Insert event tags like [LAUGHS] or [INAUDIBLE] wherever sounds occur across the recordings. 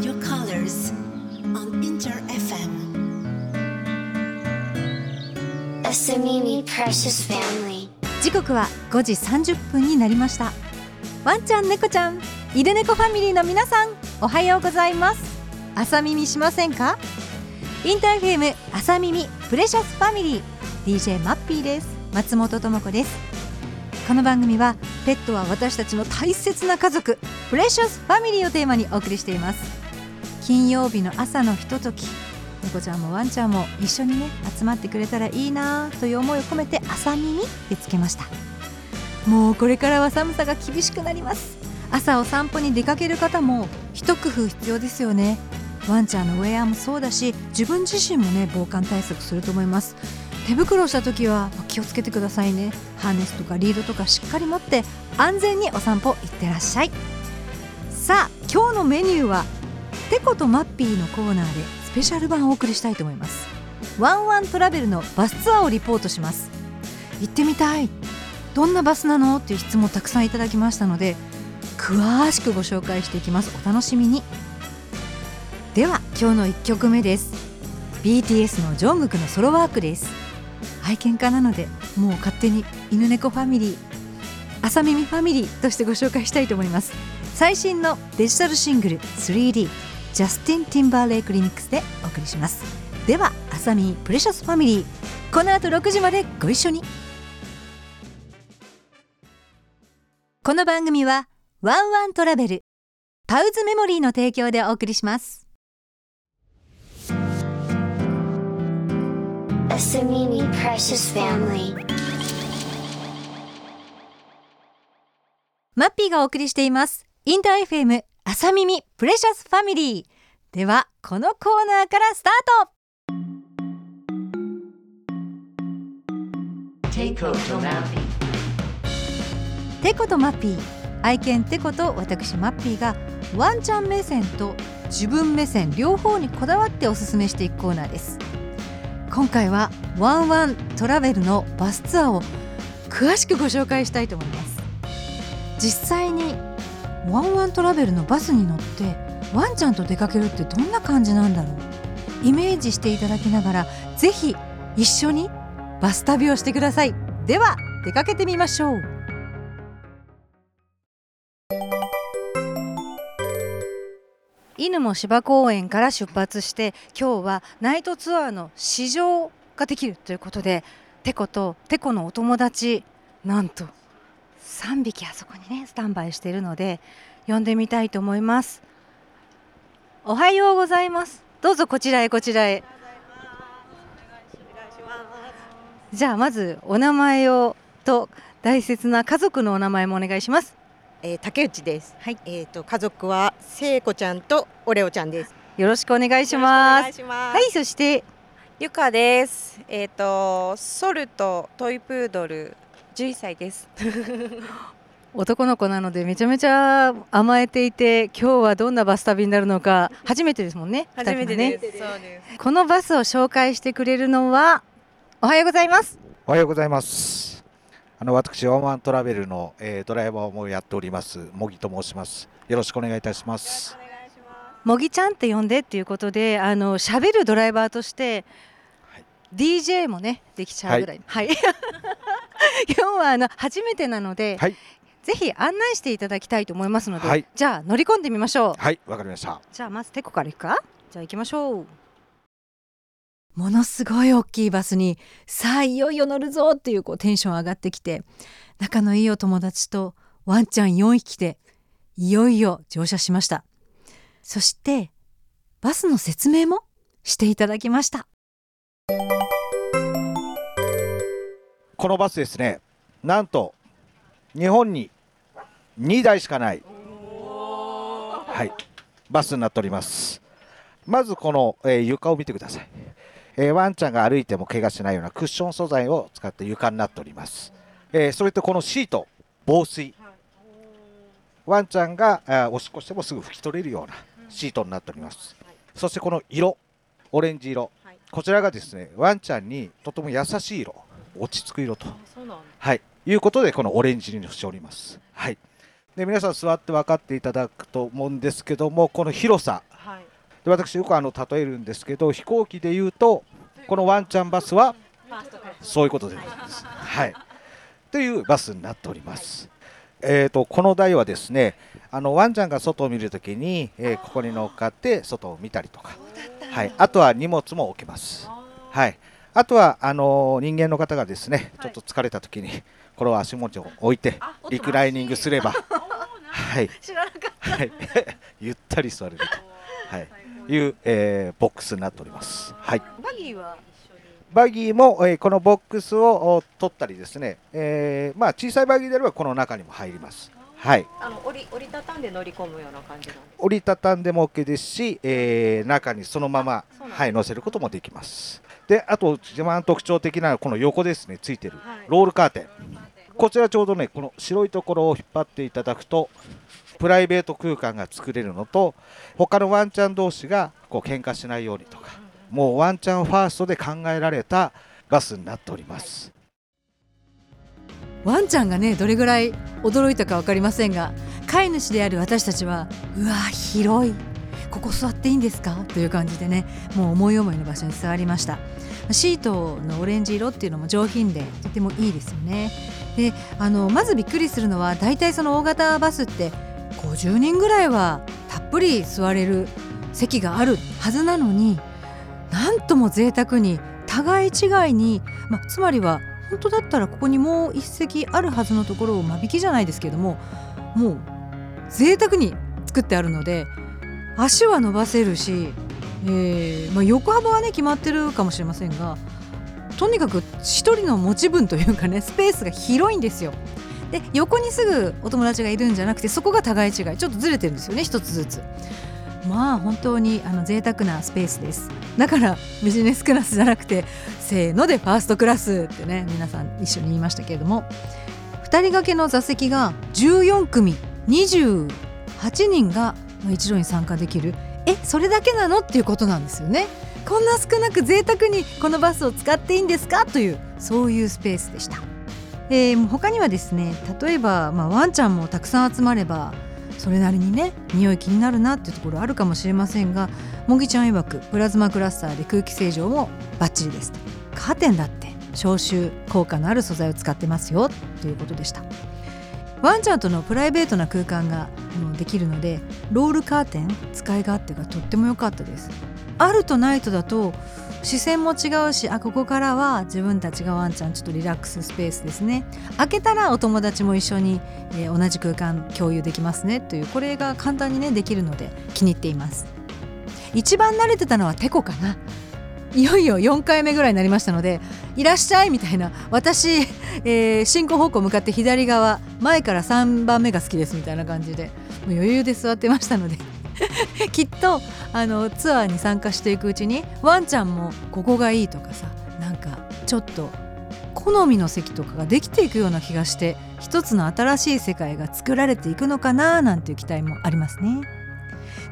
Your colors on Inter FM. Asamimi Precious Family. 時刻は5時30分になりました。ワンちゃん猫ちゃん犬猫ファミリーの皆さんおはようございます。朝耳しませんか？インターフェーム朝耳プレシャスファミリー DJ マッピーです。松本智子です。この番組はペットは私たちの大切な家族プレシャスファミリーをテーマにお送りしています金曜日の朝のひととき。猫ちゃんもワンちゃんも一緒にね集まってくれたらいいなという思いを込めて朝耳でつけました。もうこれからは寒さが厳しくなります。朝お散歩に出かける方も一工夫必要ですよね。ワンちゃんのウェアもそうだし自分自身もね防寒対策すると思います。手袋をした時は気をつけてくださいね。ハーネスとかリードとかしっかり持って安全にお散歩行ってらっしゃい。さあ今日のメニューはテコとマッピーのコーナーでスペシャル版をお送りしたいと思います。ワンワントラベルのバスツアーをリポートします。行ってみたい。どんなバスなの？っていう質問をたくさんいただきましたので詳しくご紹介していきます。お楽しみに。では今日の1曲目です。BTS のジョングクのソロワークです。愛犬家なのでもう勝手に犬猫ファミリー朝耳ファミリーとしてご紹介したいと思います。最新のデジタルシングル 3D ジャスティン・ティンバーレイクリミックスでお送りします。では朝耳プレシャスファミリーこの後6時までご一緒に。この番組はワンワントラベルパウズメモリーの提供でお送りします。Asamimi Precious Family. マッピーがお送りしています。インター FM 朝耳プレシャスファミリーではこのコーナーからスタート.テコとマッピー。愛犬テコと私マッピーがワンちゃん目線と自分目線両方にこだわっておすすめしていくコーナーです。今回はワンワントラベルのバスツアーを詳しくご紹介したいと思います。実際にワンワントラベルのバスに乗ってワンちゃんと出かけるってどんな感じなんだろう。イメージしていただきながらぜひ一緒にバス旅をしてください。では出かけてみましょう。犬も芝公園から出発して今日はナイトツアーの試乗ができるということでテコとテコのお友達なんと3匹あそこにねスタンバイしているので呼んでみたいと思いますおはようございますどうぞこちらへこちらへじゃあまずお名前をと大切な家族のお名前もお願いしますえー、竹内です。はい。えっ、と家族は聖子ちゃんとオレオちゃんです。よろしくお願いしおます願いします。はいそしてゆかです。えっ、とソルトトイプードル11歳です。男の子なのでめちゃめちゃ甘えていて今日はどんなバス旅になるのか初めてですもんね初めてね。このバスを紹介してくれるのはおはようございますおはようございます。あの私ワンワントラベルの、えードライバーもやっております茂木と申します。よろしくお願いいたします。もぎちゃんって呼んでっていうことであの喋るドライバーとして、はい DJ もねできちゃうぐらいはい、今 [LAUGHS] 日はあの初めてなので、はい。ぜひ案内していただきたいと思いますので、はい。じゃあ乗り込んでみましょう。はい、わかりました。じゃあまずテコから行くか？じゃあ行きましょう。ものすごい大きいバスにさあいよいよ乗るぞっていうこうテンション上がってきて仲のいいお友達とワンちゃん4匹でいよいよ乗車しました。そしてバスの説明もしていただきましたこのバスですね、なんと日本に2台しかない、はい、バスになっております。まずこの、えー床を見てください、えーワンちゃんが歩いても怪我しないようなクッション素材を使った床になっております。えーそれとこのシート、防水。ワンちゃんがあーおしっこしてもすぐ拭き取れるようなシートになっております。そしてこの色、オレンジ色、はいこちらがですね、ワンちゃんにとても優しい色、落ち着く色と、はい、いうことでこのオレンジにしております。はい。で皆さん座って分かっていただくと思うんですけども、この広さ、はい。で私よくあの例えるんですけど飛行機で言うとこのワンちゃんバスはそういうことでございます。はい、というバスになっております。えー、とこの台はですねあのワンちゃんが外を見るときに、えーここに乗っかって外を見たりとか、はい、あとは荷物も置けます。はい、あとはあのー人間の方がですねちょっと疲れたときにこれを足元を置いてリクライニングすれば、はい、はい、[LAUGHS] ゆったり座れると、はい、いう、えーボックスになっております。はい。バギーはバギーも、えーこのボックスをお取ったりですね、えーまあ、小さいバギーであればこの中にも入ります。はい、あの折り折りたたんで乗り込むような感じなんです折りたたんでも OK ですし、えー中にそのままはい、乗せることもできます。であと一番特徴的なのはこの横ですねついてるはい。ロールカーテン、こちらちょうどねこの白いところを引っ張っていただくとプライベート空間が作れるのと他のワンちゃん同士がこう喧嘩しないようにとかもうワンちゃんファーストで考えられたバスになっております。ワンちゃんがねどれぐらい驚いたか分かりませんが飼い主である私たちはうわ広いここ座っていいんですか？という感じでねもう思い思いの場所に座りました。シートのオレンジ色っていうのも上品でとてもいいですよね。であのまずびっくりするのは大体その大型バスって50人ぐらいはたっぷり座れる席があるはずなのになんとも贅沢に互い違いに、まあ、つまりは本当だったらここにもう一席あるはずのところを間引きじゃないですけどももう贅沢に作ってあるので足は伸ばせるし、えーまあ、横幅はね決まってるかもしれませんがとにかく一人の持ち分というかねスペースが広いんですよ。で横にすぐお友達がいるんじゃなくてそこが互い違いちょっとずれてるんですよね一つずつ。まあ本当にあの贅沢なスペースですだからビジネスクラスじゃなくてせーのでファーストクラスってね皆さん一緒に言いましたけれども2人掛けの座席が14組28人がま一度に参加できる。えそれだけなの？っていうことなんですよね。こんな少なく贅沢にこのバスを使っていいんですか？というそういうスペースでした、えー他にはですね例えば、まあ、ワンちゃんもたくさん集まればそれなりにね匂い気になるなっていうところあるかもしれませんがもぎちゃん曰くプラズマクラスターで空気清浄もバッチリです。カーテンだって消臭効果のある素材を使ってますよ。ということでした。ワンちゃんとのプライベートな空間ができるのでロールカーテン使い勝手がとっても良かったです。あるとないとだと視線も違うしあここからは自分たちがワンちゃんちょっとリラックススペースですね。開けたらお友達も一緒に、えー同じ空間共有できますねというこれが簡単にねできるので気に入っています。一番慣れてたのはテコかな。いよいよ4回目ぐらいになりましたので「いらっしゃい」みたいな。私、えー進行方向向かって左側前から3番目が好きですみたいな感じでもう余裕で座ってましたので。[LAUGHS] きっとあのツアーに参加していくうちにワンちゃんもここがいいとかさなんかちょっと好みの席とかができていくような気がして一つの新しい世界が作られていくのかななんていう期待もありますね。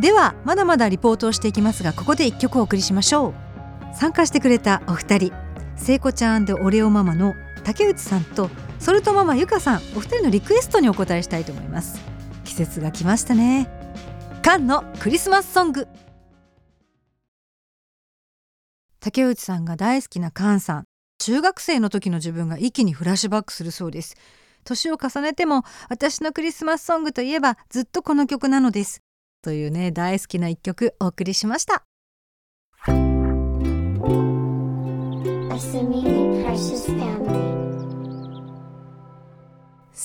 ではまだまだリポートをしていきますがここで一曲お送りしましょう。参加してくれたお二人。聖子ちゃんオレオママの竹内さんとソルトママゆかさんお二人のリクエストにお答えしたいと思います。季節が来ましたね。カンのクリスマスソング。竹内さんが大好きなカンさん。中学生の時の自分が一気にフラッシュバックするそうです。年を重ねても私のクリスマスソングといえばずっとこの曲なのです。というね大好きな一曲お送りしました。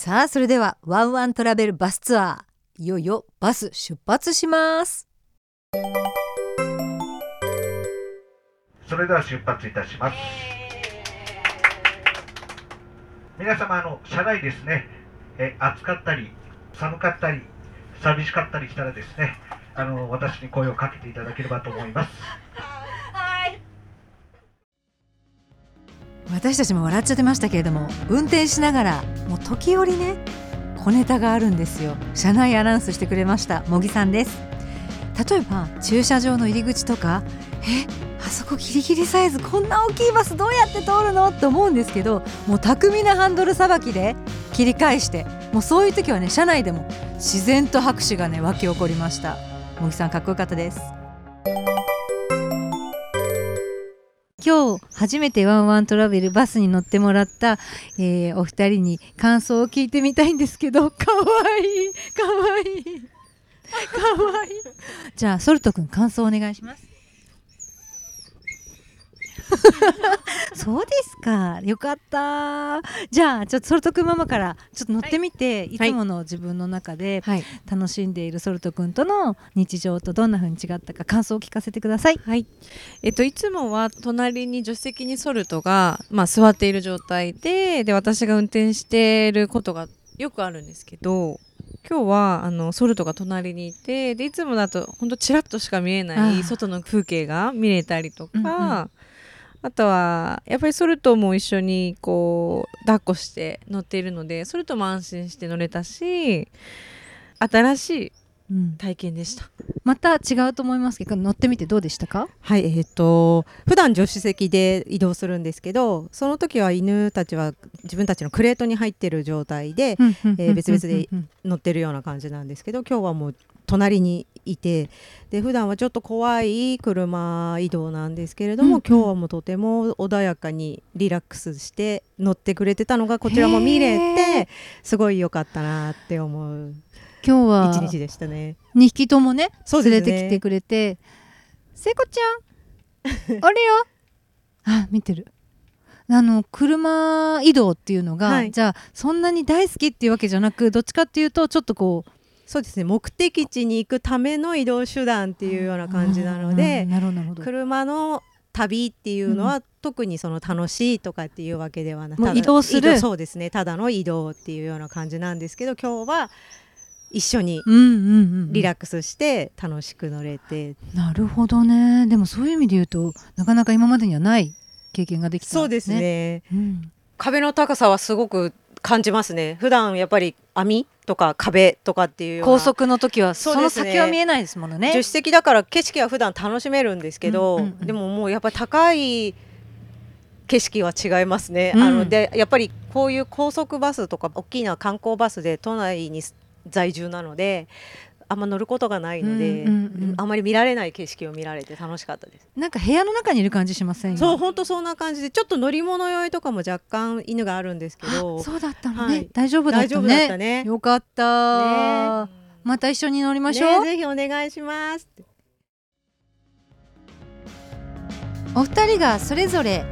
さあそれではワンワントラベルバスツアーいよいよバス出発しますそれでは出発いたします。皆様あの車内ですね、え暑かったり寒かったり寂しかったりしたらですね、あの私に声をかけていただければと思います。私たちも笑っちゃってましたけれども運転しながらもう時折ね小ネタがあるんですよ。車内アナウンスしてくれました茂木さんです。例えば駐車場の入り口とかえあそこギリギリサイズこんな大きいバスどうやって通るの？って思うんですけどもう巧みなハンドルさばきで切り返してもうそういう時はね車内でも自然と拍手がね沸き起こりました。茂木さんかっこよかったです。今日初めてワンワントラベルバスに乗ってもらった、えーお二人に感想を聞いてみたいんですけど [LAUGHS] かわいいかわいいかわいい。じゃあソルト君感想お願いします。[LAUGHS] そうですか。よかった。じゃあちょっとソルト君ママからちょっと乗ってみて、い、つもの自分の中ではい。楽しんでいるソルト君との日常とどんな風に違ったか感想を聞かせてください。はい、えっといつもは隣に助手席にソルトが、まあ、座っている状態でで私が運転していることがよくあるんですけど今日はあのソルトが隣にいてでいつもだとほんとちらっとしか見えあなー。い外の風景が見れたりとか、うんうんあとはやっぱりソルトも一緒にこう抱っこして乗っているのでソルトも安心して乗れたし新しい体験でした。また違うと思いますけど乗ってみてどうでしたか？はい、えっ、と普段助手席で移動するんですけど、その時は犬たちは自分たちのクレートに入ってる状態でえー別々で乗ってるような感じなんですけど、今日はもう隣にいて、で普段はちょっと怖い車移動なんですけれども、うんうん。今日はもうとても穏やかにリラックスして乗ってくれてたのがこちらも見れて、すごい良かったなって思う今日は一日でしたね。2匹ともね連れてきてくれて「聖子ちゃん [LAUGHS] あれよ!」あ見てる。あの車移動っていうのが、はい。じゃあそんなに大好きっていうわけじゃなくどっちかっていうとちょっとこうそうですね。目的地に行くための移動手段っていうような感じなのうで車の旅っていうのは、特にその楽しいとかっていうわけではなく移動する。そうですね。ただの移動っていうような感じなんですけど今日は一緒にリラックスして楽しく乗れて、なるほどね。でもそういう意味で言うとなかなか今までにはない経験ができた、そうですね。うん。壁の高さはすごく感じますね。普段やっぱり網とか壁とかっていう高速の時はその先は見えないですものね。助手席だから景色は普段楽しめるんですけど、うんうんうん。でももうやっぱり高い景色は違いますね。うん。あのでやっぱりこういう高速バスとか大きな観光バスで都内に在住なのであんま乗ることがないので、うんうんうんあん。まり見られない景色を見られて楽しかったです。なんか部屋の中にいる感じしません？そう本当そんな感じでちょっと乗り物酔いとかも若干犬があるんですけどあそうだったのね、はい。大丈夫だったね。ね。よかった、ね。また一緒に乗りましょう、ねぜひお願いします。お二人がそれぞれ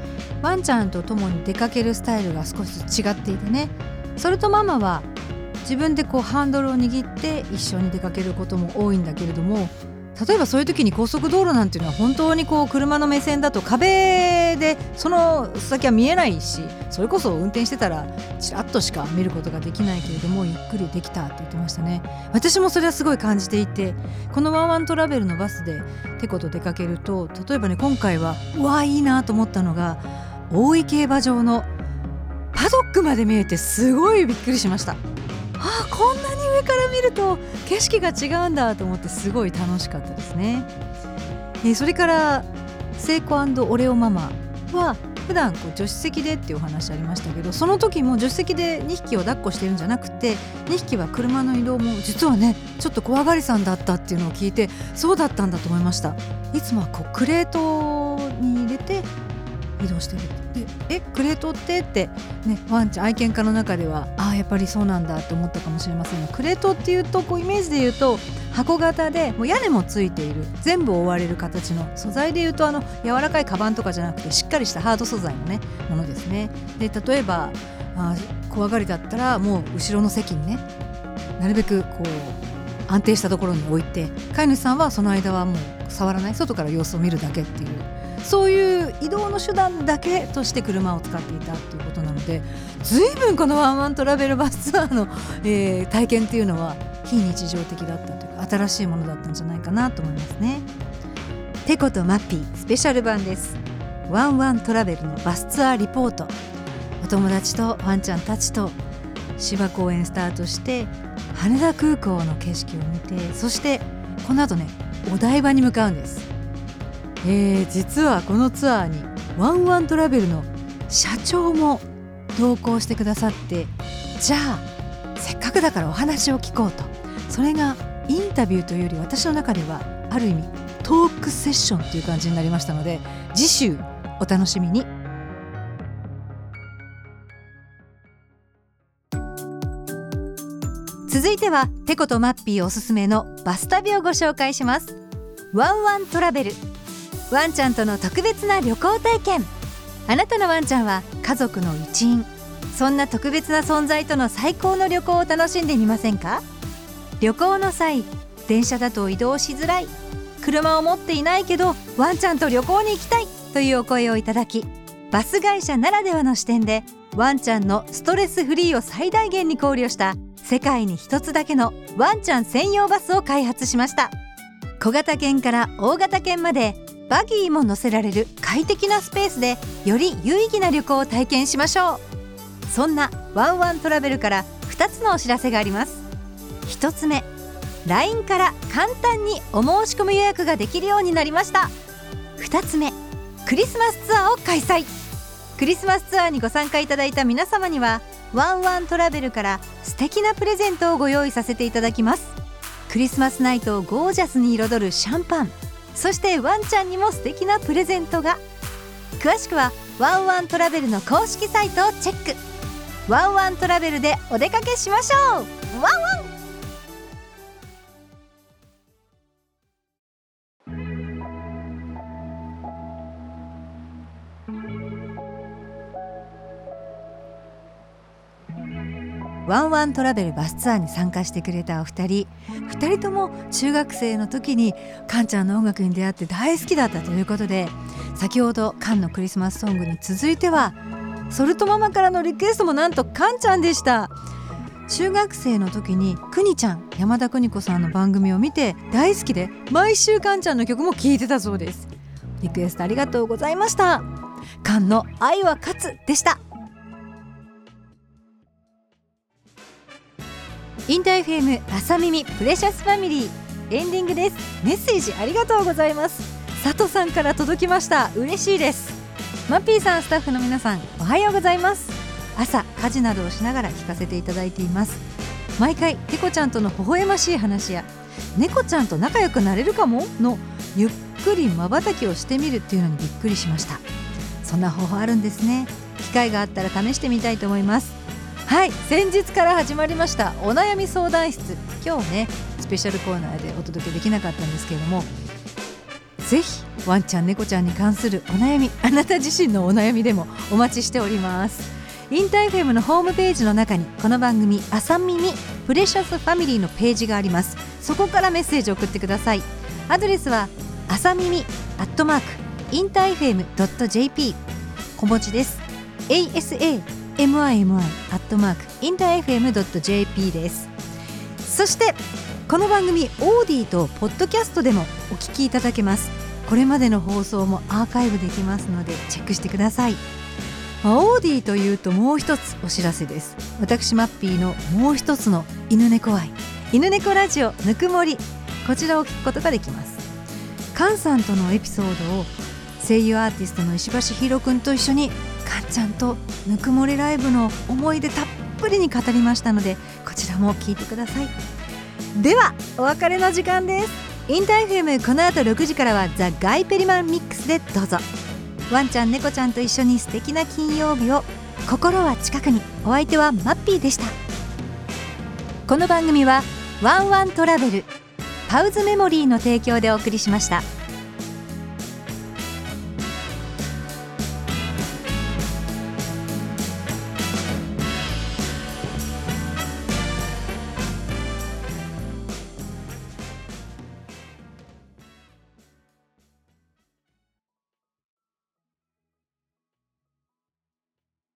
ワンちゃんと共に出かけるスタイルが少し違っていてね。それとママは自分でこうハンドルを握って一緒に出かけることも多いんだけれども例えばそういう時に高速道路なんていうのは本当にこう車の目線だと壁でその先は見えないしそれこそ運転してたらちらっとしか見ることができないけれどもゆっくりできたって言ってましたね。私もそれはすごい感じていてこのワンワントラベルのバスでテコと出かけると例えばね今回はうわいいなと思ったのが大井競馬場のパドックまで見えてすごいびっくりしました。あこんなに上から見ると景色が違うんだと思ってすごい楽しかったですね、えーそれからセイコオレオママは普段こう助手席でっていうお話ありましたけどその時も助手席で2匹を抱っこしてるんじゃなくて2匹は車の移動も実はねちょっと怖がりさんだったっていうのを聞いてそうだったんだと思いました。いつもはこうクレートに入れて移動してるでえクレートって？ってねワンちゃん愛犬家の中ではああやっぱりそうなんだと思ったかもしれませんがクレートっていうとこうイメージで言うと箱型でもう屋根もついている。全部覆われる形の素材で言うとあの柔らかいカバンとかじゃなくてしっかりしたハード素材のねものですね。で例えばあ怖がりだったらもう後ろの席にねなるべくこう安定したところに置いて飼い主さんはその間はもう触らない。外から様子を見るだけっていうそういう移動の手段だけとして車を使っていたということなので随分このワンワントラベルバスツアーの、えー体験っていうのは非日常的だったというか新しいものだったんじゃないかなと思いますね。テコとマッピースペシャル版です。ワンワントラベルのバスツアーリポートお友達とワンちゃんたちと芝公園スタートして羽田空港の景色を見てそしてこの後ねお台場に向かうんです。えー実はこのツアーにワンワントラベルの社長も同行してくださってじゃあせっかくだからお話を聞こうと。それがインタビューというより私の中ではある意味トークセッションという感じになりましたので次週お楽しみに。続いてはテコとマッピーおすすめのバス旅をご紹介します。ワンワントラベル。ワンちゃんとの特別な旅行体験。あなたのワンちゃんは家族の一員。そんな特別な存在との最高の旅行を楽しんでみませんか？旅行の際電車だと移動しづらい。車を持っていないけどワンちゃんと旅行に行きたい。というお声をいただきバス会社ならではの視点でワンちゃんのストレスフリーを最大限に考慮した世界に一つだけのワンちゃん専用バスを開発しました。小型犬から大型犬までバギーも乗せられる快適なスペースでより有意義な旅行を体験しましょう。そんなワンワントラベルから2つのお知らせがあります。1つ目 LINE から簡単にお申し込み予約ができるようになりました。2つ目クリスマスツアーを開催。クリスマスツアーにご参加いただいた皆様にはワンワントラベルから素敵なプレゼントをご用意させていただきます。クリスマスナイトをゴージャスに彩るシャンパン。そしてワンちゃんにも素敵なプレゼントが。詳しくはワンワントラベルの公式サイトをチェック。ワンワントラベルでお出かけしましょう。ワンワンワンワントラベルバスツアーに参加してくれたお二人。二人とも中学生の時にカンちゃんの音楽に出会って大好きだったということで先ほどカンのクリスマスソングに続いてはソルトママからのリクエストもなんとカンちゃんでした。中学生の時にくにちゃん山田邦子さんの番組を見て大好きで毎週カンちゃんの曲も聴いてたそうです。リクエストありがとうございました。カンの愛は勝つでした。インター FM 朝耳プレシャスファミリー。エンディングです。メッセージありがとうございます。佐藤さんから届きました。嬉しいです。マッピーさんスタッフの皆さんおはようございます。朝家事などをしながら聞かせていただいています。毎回テコちゃんとの微笑ましい話や猫ちゃんと仲良くなれるかも？のゆっくり瞬きをしてみるっていうのにびっくりしました。そんな方法あるんですね。機会があったら試してみたいと思います。はい先日から始まりましたお悩み相談室。今日ねスペシャルコーナーでお届けできなかったんですけれどもぜひワンちゃん猫ちゃんに関するお悩みあなた自身のお悩みでもお待ちしております。インターフェムのホームページの中にこの番組「朝耳プレシャスファミリー」のページがあります。そこからメッセージを送ってください。アドレスは朝耳アットマークインターフェム .jp 小文字です。ASA mimi アットマークインター FM.jp ですそしてこの番組 AuDee とポッドキャストでもお聞きいただけます。これまでの放送もアーカイブできますのでチェックしてください。 AuDee というともう一つお知らせです。私マッピーのもう一つの犬猫愛。犬猫ラジオぬくもり。こちらを聞くことができます。カンさんとのエピソードを声優アーティストの石橋ひろくんと一緒にかんちゃんとぬくもりライブの思い出たっぷりに語りましたのでこちらも聞いてください。ではお別れの時間です。インターフェムこの後6時からはザ・ガイペリマンミックスでどうぞ。ワンちゃん猫ちゃんと一緒に素敵な金曜日を心は近くに。お相手はマッピーでした。この番組はワンワントラベルパウズメモリーの提供でお送りしました。